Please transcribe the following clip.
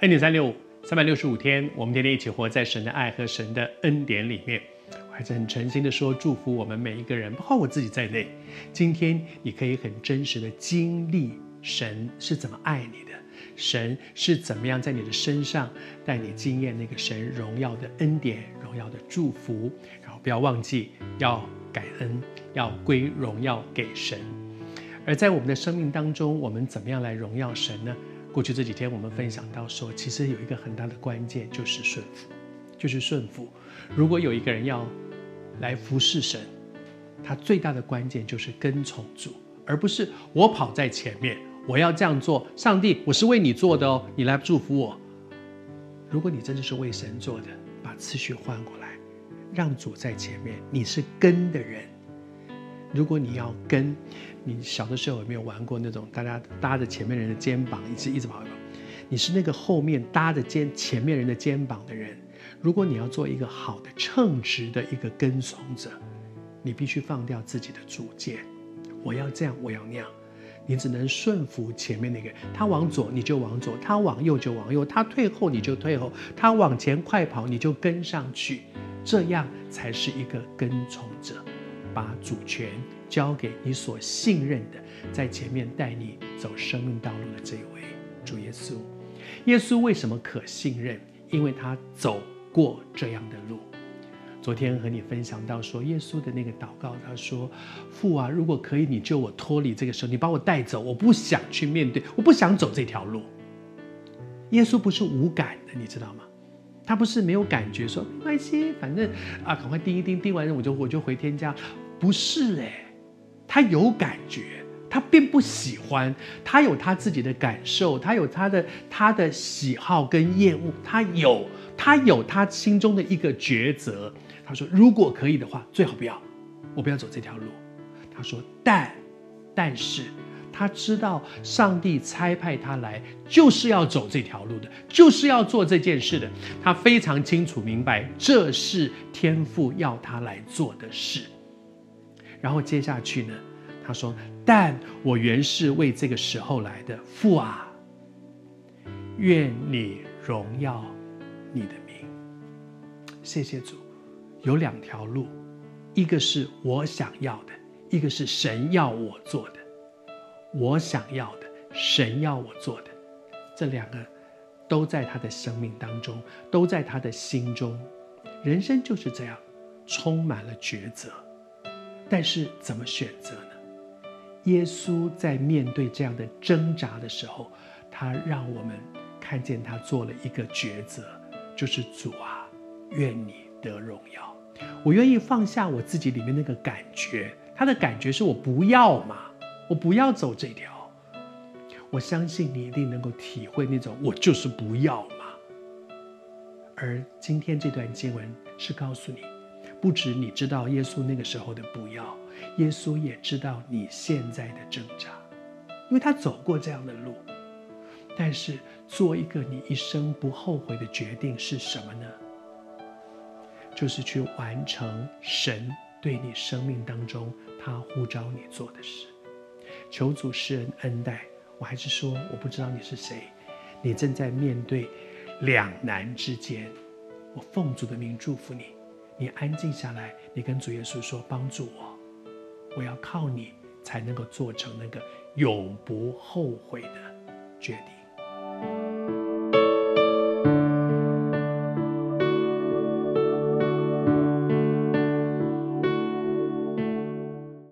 恩典三六五，三百六十五天，我们天天一起活在神的爱和神的恩典里面。我还是很诚心的说，祝福我们每一个人，包括我自己在内。今天你可以很真实的经历神是怎么爱你的，神是怎么样在你的身上带你经验那个神荣耀的恩典、荣耀的祝福。然后不要忘记要感恩，要归荣耀给神。而在我们的生命当中，我们怎么样来荣耀神呢？过去这几天我们分享到说，其实有一个很大的关键就是顺服，就是顺服。如果有一个人要来服侍神，他最大的关键就是跟从主，而不是我跑在前面，我要这样做。上帝，我是为你做的哦，你来祝福我。如果你真的是为神做的，把次序换过来，让主在前面，你是跟的人。如果你要跟，你小的时候有没有玩过那种大家搭着前面人的肩膀，一直一直跑一跑？你是那个后面搭着肩前面人的肩膀的人。如果你要做一个好的称职的一个跟从者，你必须放掉自己的主见。我要这样，我要那样。你只能顺服前面那个人，他往左你就往左，他往右就往右，他退后你就退后，他往前快跑你就跟上去，这样才是一个跟从者。把主权交给你所信任的，在前面带你走生命道路的这一位主耶稣。耶稣为什么可信任？因为他走过这样的路。昨天和你分享到说，耶稣的那个祷告，他说：“父啊，如果可以，你救我脱离这个时候，你把我带走，我不想去面对，我不想走这条路。”耶稣不是无感的，你知道吗？他不是没有感觉，说没关系，反正啊，赶快钉一钉，钉完我就我就回天家。不是诶，他有感觉，他并不喜欢，他有他自己的感受，他有他的他的喜好跟厌恶，他有他有他心中的一个抉择。他说：“如果可以的话，最好不要，我不要走这条路。”他说：“但但是他知道上帝差派他来，就是要走这条路的，就是要做这件事的。他非常清楚明白，这是天父要他来做的事。”然后接下去呢，他说：“但我原是为这个时候来的，父啊，愿你荣耀你的名。”谢谢主。有两条路，一个是我想要的，一个是神要我做的。我想要的，神要我做的，这两个都在他的生命当中，都在他的心中。人生就是这样，充满了抉择。但是怎么选择呢？耶稣在面对这样的挣扎的时候，他让我们看见他做了一个抉择，就是主啊，愿你得荣耀。我愿意放下我自己里面那个感觉，他的感觉是我不要嘛，我不要走这条。我相信你一定能够体会那种我就是不要嘛。而今天这段经文是告诉你。不止你知道耶稣那个时候的不要，耶稣也知道你现在的挣扎，因为他走过这样的路。但是做一个你一生不后悔的决定是什么呢？就是去完成神对你生命当中他呼召你做的事。求主施恩恩待。我还是说，我不知道你是谁，你正在面对两难之间。我奉主的名祝福你。你安静下来，你跟主耶稣说：“帮助我，我要靠你才能够做成那个永不后悔的决定。”